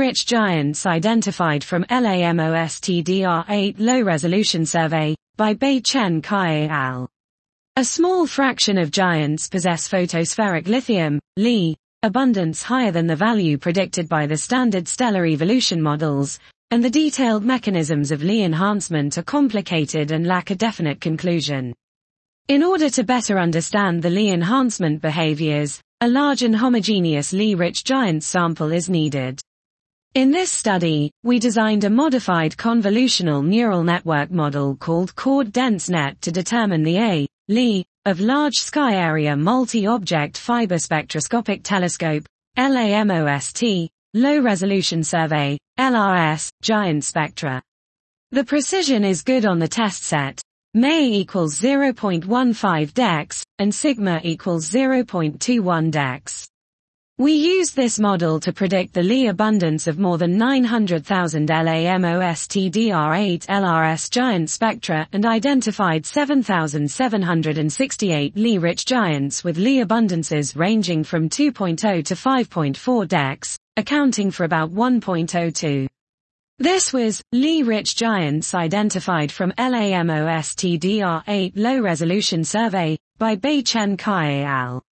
Li-rich giants identified from LAMOST DR8 low-resolution survey by Bei Chen Cai al. A small fraction of giants possess photospheric lithium, Li, abundance higher than the value predicted by the standard stellar evolution models, and the detailed mechanisms of Li enhancement are complicated and lack a definite conclusion. In order to better understand the Li enhancement behaviors, a large and homogeneous Li-rich giant sample is needed. In this study, we designed a modified convolutional neural network model called Coord-DenseNet to determine the A, Li, of Large Sky Area Multi-Object Fiber Spectroscopic Telescope, LAMOST, Low Resolution Survey, LRS, giant spectra. The precision is good on the test set. May equals 0.15 dex, and sigma equals 0.21 dex. We used this model to predict the Li abundance of more than 900,000 LAMOST DR8 LRS giant spectra and identified 7,768 Li-rich giants with Li abundances ranging from 2.0 to 5.4 dex, accounting for about 1.02. This was Li-rich giants identified from LAMOST DR8 low-resolution survey by Bei Chen Cai al.